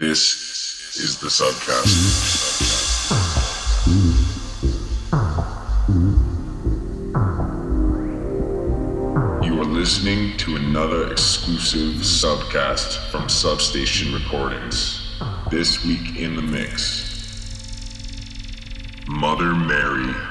This is the Subcast. You are listening to another exclusive Subcast from Substation Recordings. This week in the mix, Mother Mary.